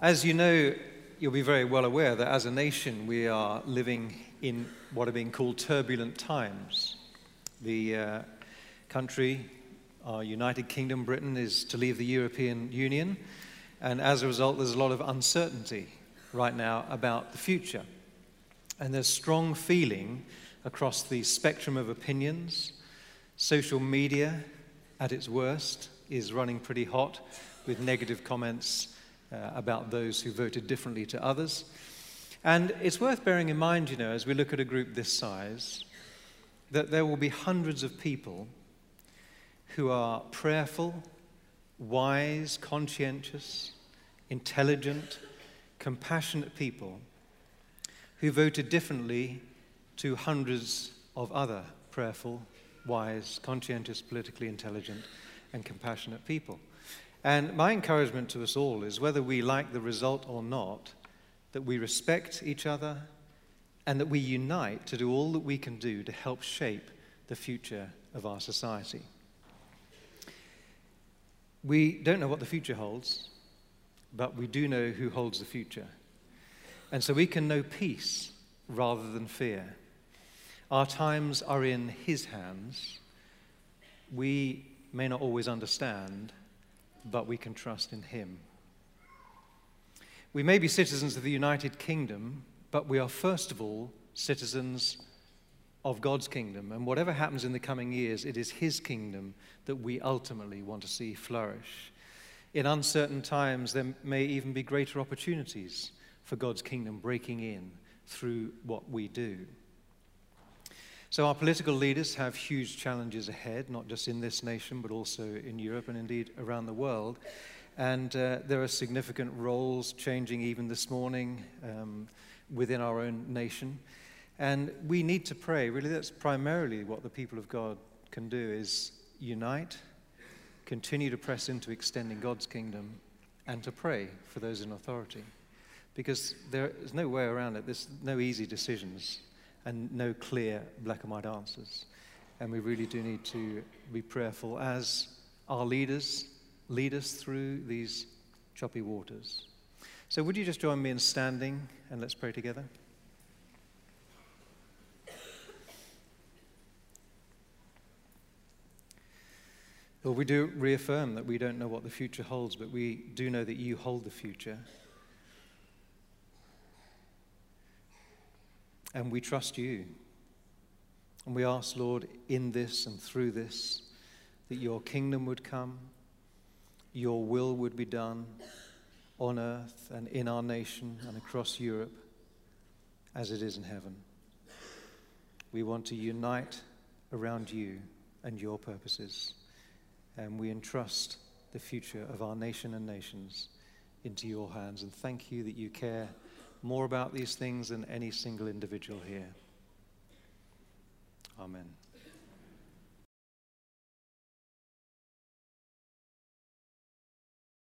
As you know, you'll be very well aware that as a nation we are living in what are being called turbulent times. The uh, country, our United Kingdom, Britain, is to leave the European Union, and as a result, there's a lot of uncertainty right now about the future. And there's strong feeling across the spectrum of opinions. Social media, at its worst, is running pretty hot with negative comments uh, about those who voted differently to others. And it's worth bearing in mind, you know, as we look at a group this size, that there will be hundreds of people who are prayerful, wise, conscientious, intelligent, compassionate people who voted differently to hundreds of other prayerful, wise, conscientious, politically intelligent, and compassionate people. And my encouragement to us all is whether we like the result or not, that we respect each other and that we unite to do all that we can do to help shape the future of our society. We don't know what the future holds, but we do know who holds the future. And so we can know peace rather than fear. Our times are in His hands. We may not always understand, but we can trust in Him. We may be citizens of the United Kingdom, but we are first of all citizens of God's kingdom. And whatever happens in the coming years, it is His kingdom that we ultimately want to see flourish. In uncertain times, there may even be greater opportunities for God's kingdom breaking in through what we do. So, our political leaders have huge challenges ahead, not just in this nation, but also in Europe and indeed around the world. And uh, there are significant roles changing even this morning um, within our own nation. And we need to pray. Really, that's primarily what the people of God can do is unite, continue to press into extending God's kingdom, and to pray for those in authority. Because there is no way around it. There's no easy decisions and no clear black and white answers. And we really do need to be prayerful as our leaders lead us through these choppy waters. So, would you just join me in standing and let's pray together? Well, we do reaffirm that we don't know what the future holds, but we do know that you hold the future. And we trust you. And we ask, Lord, in this and through this, that your kingdom would come, your will would be done on earth and in our nation and across Europe as it is in heaven. We want to unite around you and your purposes, and we entrust the future of our nation and nations into your hands. And thank you that you care more about these things than any single individual here. Amen.